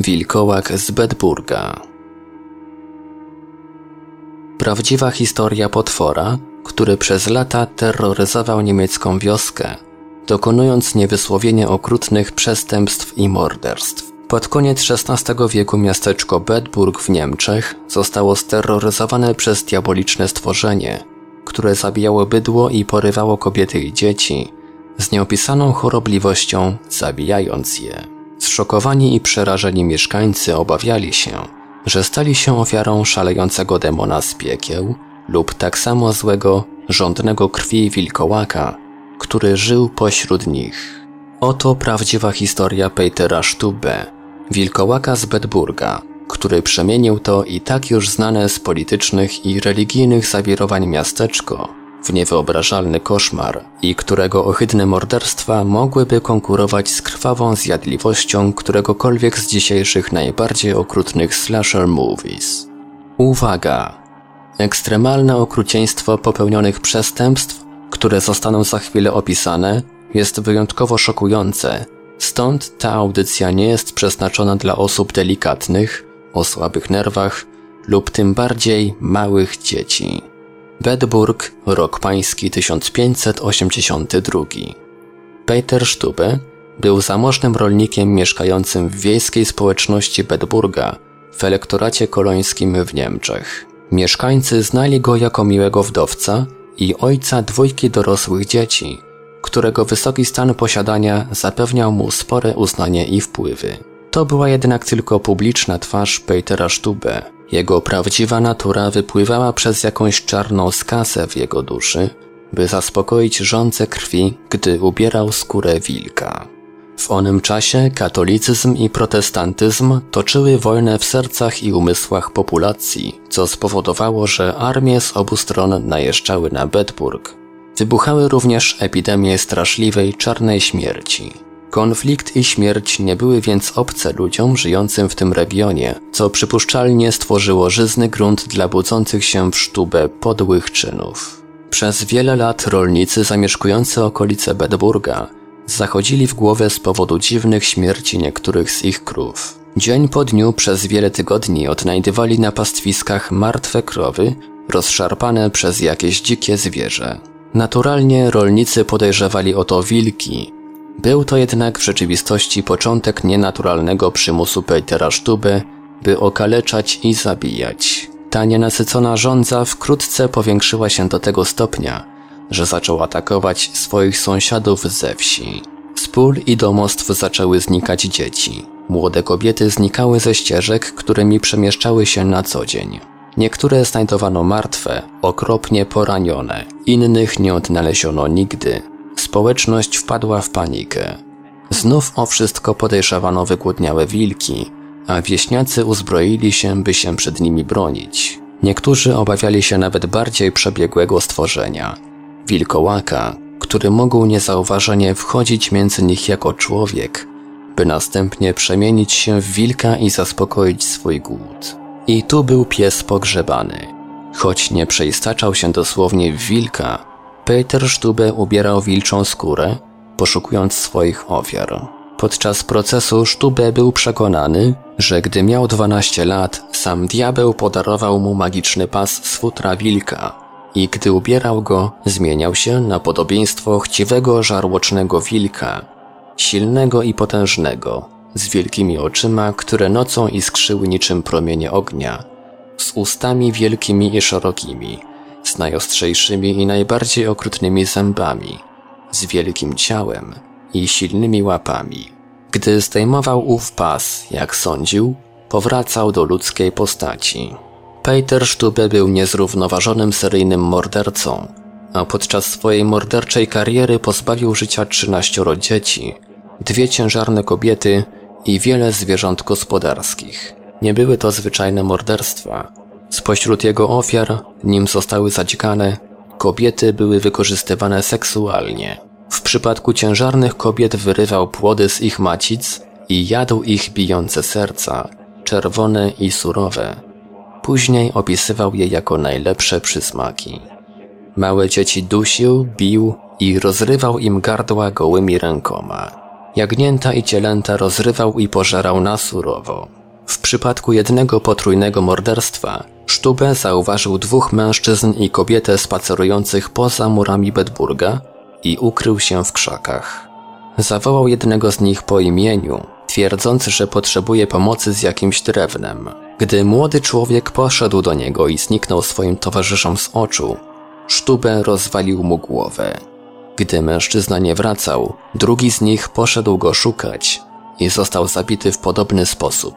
Wilkołak z Bedburga Prawdziwa historia potwora, który przez lata terroryzował niemiecką wioskę, dokonując niewysłowienie okrutnych przestępstw i morderstw. Pod koniec XVI wieku miasteczko Bedburg w Niemczech zostało steroryzowane przez diaboliczne stworzenie, które zabijało bydło i porywało kobiety i dzieci, z nieopisaną chorobliwością zabijając je. Zszokowani i przerażeni mieszkańcy obawiali się, że stali się ofiarą szalejącego demona z piekieł lub tak samo złego, żądnego krwi wilkołaka, który żył pośród nich. Oto prawdziwa historia Petera Stube, wilkołaka z Bedburga, który przemienił to i tak już znane z politycznych i religijnych zawirowań miasteczko w niewyobrażalny koszmar i którego ohydne morderstwa mogłyby konkurować z krwawą zjadliwością któregokolwiek z dzisiejszych najbardziej okrutnych slasher movies. Uwaga! Ekstremalne okrucieństwo popełnionych przestępstw, które zostaną za chwilę opisane, jest wyjątkowo szokujące, stąd ta audycja nie jest przeznaczona dla osób delikatnych, o słabych nerwach lub tym bardziej małych dzieci. Bedburg, rok pański 1582. Peter Stube był zamożnym rolnikiem mieszkającym w wiejskiej społeczności Bedburga w elektoracie kolońskim w Niemczech. Mieszkańcy znali go jako miłego wdowca i ojca dwójki dorosłych dzieci, którego wysoki stan posiadania zapewniał mu spore uznanie i wpływy. To była jednak tylko publiczna twarz Petera Stube. Jego prawdziwa natura wypływała przez jakąś czarną skasę w jego duszy, by zaspokoić żądze krwi, gdy ubierał skórę wilka. W onym czasie katolicyzm i protestantyzm toczyły wojnę w sercach i umysłach populacji, co spowodowało, że armie z obu stron najeżdżały na Bedburg. Wybuchały również epidemie straszliwej czarnej śmierci. Konflikt i śmierć nie były więc obce ludziom żyjącym w tym regionie, co przypuszczalnie stworzyło żyzny grunt dla budzących się w sztubę podłych czynów. Przez wiele lat rolnicy zamieszkujący okolice Bedburga zachodzili w głowę z powodu dziwnych śmierci niektórych z ich krów. Dzień po dniu przez wiele tygodni odnajdywali na pastwiskach martwe krowy, rozszarpane przez jakieś dzikie zwierzę. Naturalnie rolnicy podejrzewali o to wilki, był to jednak w rzeczywistości początek nienaturalnego przymusu Petera Sztuby, by okaleczać i zabijać. Ta nienasycona żądza wkrótce powiększyła się do tego stopnia, że zaczął atakować swoich sąsiadów ze wsi. Z pól i domostw zaczęły znikać dzieci. Młode kobiety znikały ze ścieżek, którymi przemieszczały się na co dzień. Niektóre znajdowano martwe, okropnie poranione, innych nie odnaleziono nigdy. Społeczność wpadła w panikę. Znów o wszystko podejrzewano wygłodniałe wilki, a wieśniacy uzbroili się, by się przed nimi bronić. Niektórzy obawiali się nawet bardziej przebiegłego stworzenia wilkołaka, który mógł niezauważenie wchodzić między nich jako człowiek, by następnie przemienić się w wilka i zaspokoić swój głód. I tu był pies pogrzebany. Choć nie przeistaczał się dosłownie w wilka, Peter Stube ubierał wilczą skórę, poszukując swoich ofiar. Podczas procesu Stube był przekonany, że gdy miał 12 lat, sam diabeł podarował mu magiczny pas z futra wilka i gdy ubierał go, zmieniał się na podobieństwo chciwego żarłocznego wilka, silnego i potężnego, z wielkimi oczyma, które nocą iskrzyły niczym promienie ognia, z ustami wielkimi i szerokimi, z najostrzejszymi i najbardziej okrutnymi zębami, z wielkim ciałem i silnymi łapami. Gdy zdejmował ów pas, jak sądził, powracał do ludzkiej postaci. Peter Stube był niezrównoważonym seryjnym mordercą, a podczas swojej morderczej kariery pozbawił życia 13 dzieci, dwie ciężarne kobiety i wiele zwierząt gospodarskich. Nie były to zwyczajne morderstwa, Spośród jego ofiar, nim zostały zadzikane, kobiety były wykorzystywane seksualnie. W przypadku ciężarnych kobiet wyrywał płody z ich macic i jadł ich bijące serca, czerwone i surowe. Później opisywał je jako najlepsze przysmaki. Małe dzieci dusił, bił i rozrywał im gardła gołymi rękoma. Jagnięta i cielęta rozrywał i pożerał na surowo. W przypadku jednego potrójnego morderstwa Sztube zauważył dwóch mężczyzn i kobietę spacerujących poza murami Bedburga i ukrył się w krzakach. Zawołał jednego z nich po imieniu, twierdząc, że potrzebuje pomocy z jakimś drewnem. Gdy młody człowiek poszedł do niego i zniknął swoim towarzyszom z oczu, Sztube rozwalił mu głowę. Gdy mężczyzna nie wracał, drugi z nich poszedł go szukać i został zabity w podobny sposób.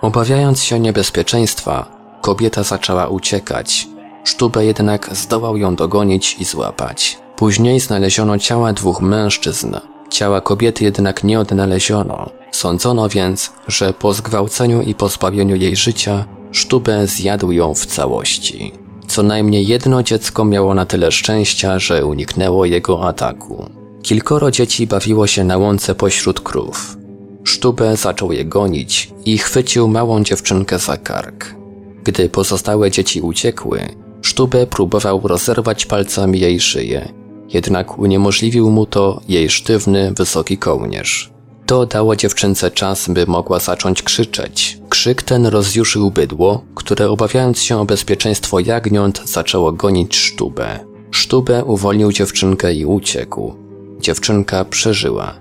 Obawiając się niebezpieczeństwa, kobieta zaczęła uciekać. Sztube jednak zdołał ją dogonić i złapać. Później znaleziono ciała dwóch mężczyzn. Ciała kobiety jednak nie odnaleziono. Sądzono więc, że po zgwałceniu i pozbawieniu jej życia Sztube zjadł ją w całości. Co najmniej jedno dziecko miało na tyle szczęścia, że uniknęło jego ataku. Kilkoro dzieci bawiło się na łące pośród krów. Sztube zaczął je gonić i chwycił małą dziewczynkę za kark. Gdy pozostałe dzieci uciekły, Sztube próbował rozerwać palcami jej szyję, jednak uniemożliwił mu to jej sztywny, wysoki kołnierz. To dało dziewczynce czas, by mogła zacząć krzyczeć. Krzyk ten rozjuszył bydło, które obawiając się o bezpieczeństwo jagniąt zaczęło gonić Sztubę. Sztubę uwolnił dziewczynkę i uciekł. Dziewczynka przeżyła.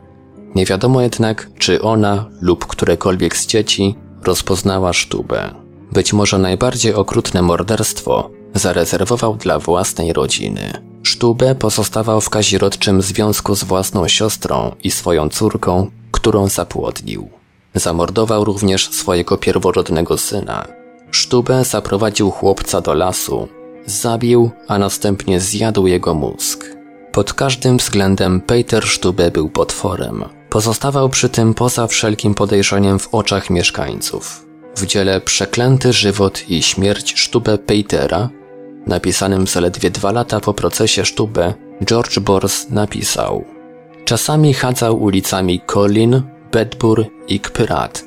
Nie wiadomo jednak, czy ona lub którekolwiek z dzieci rozpoznała Sztubę. Być może najbardziej okrutne morderstwo zarezerwował dla własnej rodziny. Sztubę pozostawał w kazirodczym związku z własną siostrą i swoją córką, którą zapłodnił. Zamordował również swojego pierworodnego syna. Sztubę zaprowadził chłopca do lasu, zabił, a następnie zjadł jego mózg. Pod każdym względem Peter Sztube był potworem. Pozostawał przy tym poza wszelkim podejrzeniem w oczach mieszkańców. W dziele Przeklęty żywot i śmierć Sztube Petera, napisanym zaledwie dwa lata po procesie Sztube, George Bors napisał Czasami chadzał ulicami Colin, Bedbur i Kpyrat,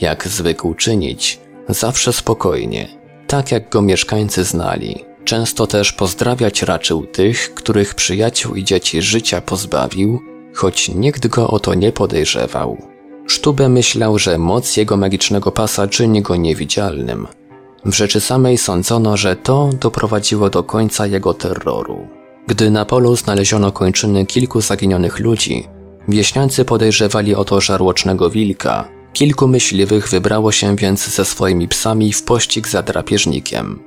jak zwykł czynić, zawsze spokojnie, tak jak go mieszkańcy znali. Często też pozdrawiać raczył tych, których przyjaciół i dzieci życia pozbawił, choć nikt go o to nie podejrzewał. Sztube myślał, że moc jego magicznego pasa czyni go niewidzialnym. W rzeczy samej sądzono, że to doprowadziło do końca jego terroru. Gdy na polu znaleziono kończyny kilku zaginionych ludzi, wieśniacy podejrzewali o to żarłocznego wilka. Kilku myśliwych wybrało się więc ze swoimi psami w pościg za drapieżnikiem.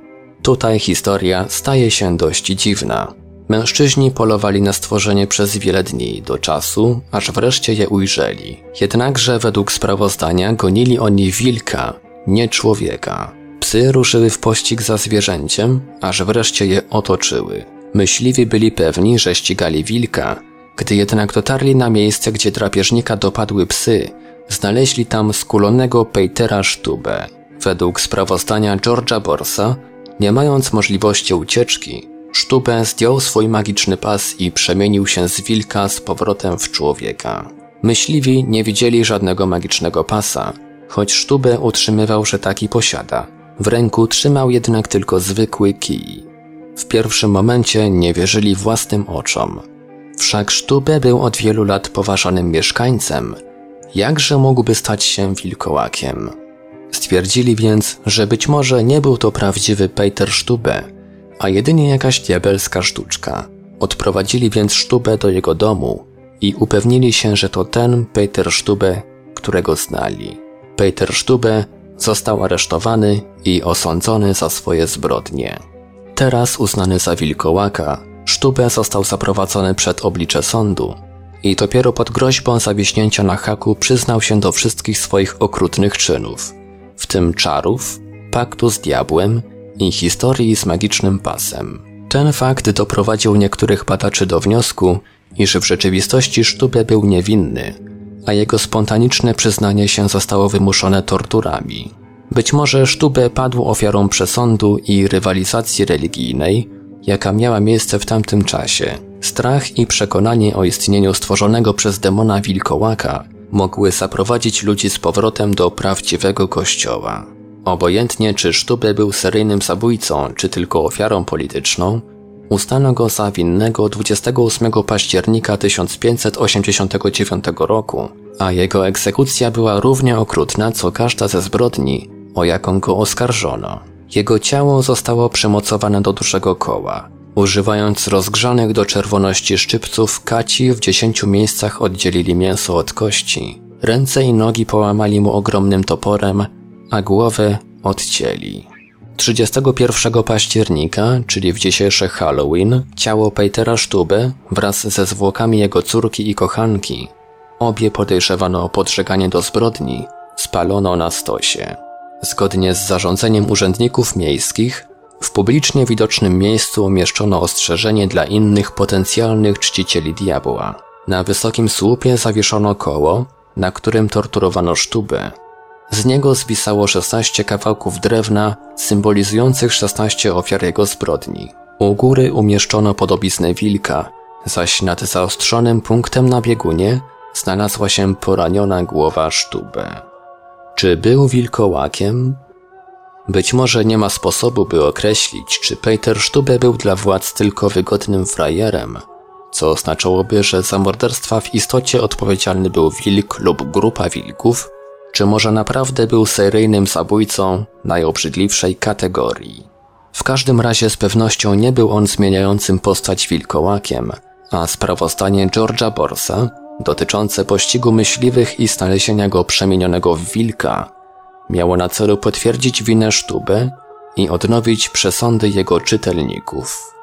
Tutaj historia staje się dość dziwna. Mężczyźni polowali na stworzenie przez wiele dni, do czasu, aż wreszcie je ujrzeli. Jednakże według sprawozdania gonili oni wilka, nie człowieka. Psy ruszyły w pościg za zwierzęciem, aż wreszcie je otoczyły. Myśliwi byli pewni, że ścigali wilka, gdy jednak dotarli na miejsce, gdzie drapieżnika dopadły psy, znaleźli tam skulonego Petera Sztubę. Według sprawozdania George'a Borsa, nie mając możliwości ucieczki, Sztubę zdjął swój magiczny pas i przemienił się z wilka z powrotem w człowieka. Myśliwi nie widzieli żadnego magicznego pasa, choć Sztubę utrzymywał, że taki posiada. W ręku trzymał jednak tylko zwykły kij. W pierwszym momencie nie wierzyli własnym oczom. Wszak Sztubę był od wielu lat poważanym mieszkańcem. Jakże mógłby stać się wilkołakiem? Stwierdzili więc, że być może nie był to prawdziwy Peter Sztubę, a jedynie jakaś diabelska sztuczka. Odprowadzili więc Sztubę do jego domu i upewnili się, że to ten Peter Sztubę, którego znali. Peter Sztubę został aresztowany i osądzony za swoje zbrodnie. Teraz uznany za wilkołaka, Sztubę został zaprowadzony przed oblicze sądu i dopiero pod groźbą zawiśnięcia na haku przyznał się do wszystkich swoich okrutnych czynów, w tym czarów, paktu z diabłem i historii z magicznym pasem. Ten fakt doprowadził niektórych badaczy do wniosku, iż w rzeczywistości Sztubę był niewinny, a jego spontaniczne przyznanie się zostało wymuszone torturami. Być może Sztubę padł ofiarą przesądu i rywalizacji religijnej, jaka miała miejsce w tamtym czasie. Strach i przekonanie o istnieniu stworzonego przez demona wilkołaka mogły zaprowadzić ludzi z powrotem do prawdziwego kościoła. Obojętnie czy Sztube był seryjnym zabójcą, czy tylko ofiarą polityczną, Uznano go za winnego 28 października 1589 roku, a jego egzekucja była równie okrutna co każda ze zbrodni, o jaką go oskarżono. Jego ciało zostało przymocowane do dużego koła. Używając rozgrzanych do czerwoności szczypców, kaci w dziesięciu miejscach oddzielili mięso od kości. Ręce i nogi połamali mu ogromnym toporem, a głowę odcięli. 31 października, czyli w dzisiejszy Halloween, ciało Petera Sztuby wraz ze zwłokami jego córki i kochanki, obie podejrzewano o podżeganie do zbrodni, spalono na stosie. Zgodnie z zarządzeniem urzędników miejskich, w publicznie widocznym miejscu umieszczono ostrzeżenie dla innych potencjalnych czcicieli diabła. Na wysokim słupie zawieszono koło, na którym torturowano sztubę. Z niego zwisało 16 kawałków drewna symbolizujących 16 ofiar jego zbrodni. U góry umieszczono podobiznę wilka, zaś nad zaostrzonym punktem na biegunie znalazła się poraniona głowa sztubę. Czy był wilkołakiem? Być może nie ma sposobu, by określić, czy Peter Sztube był dla władz tylko wygodnym frajerem, co oznaczałoby, że za morderstwa w istocie odpowiedzialny był wilk lub grupa wilków, czy może naprawdę był seryjnym zabójcą najobrzydliwszej kategorii. W każdym razie z pewnością nie był on zmieniającym postać wilkołakiem, a sprawozdanie George'a Borsa dotyczące pościgu myśliwych i znalezienia go przemienionego w wilka miało na celu potwierdzić winę Sztuby i odnowić przesądy jego czytelników.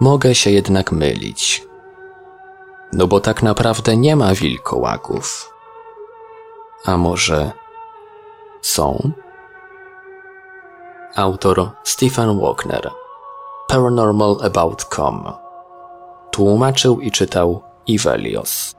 Mogę się jednak mylić. No bo tak naprawdę nie ma wilkołaków. A może są? Autor Stephen Walkner Paranormal About Com. Tłumaczył i czytał Ivelios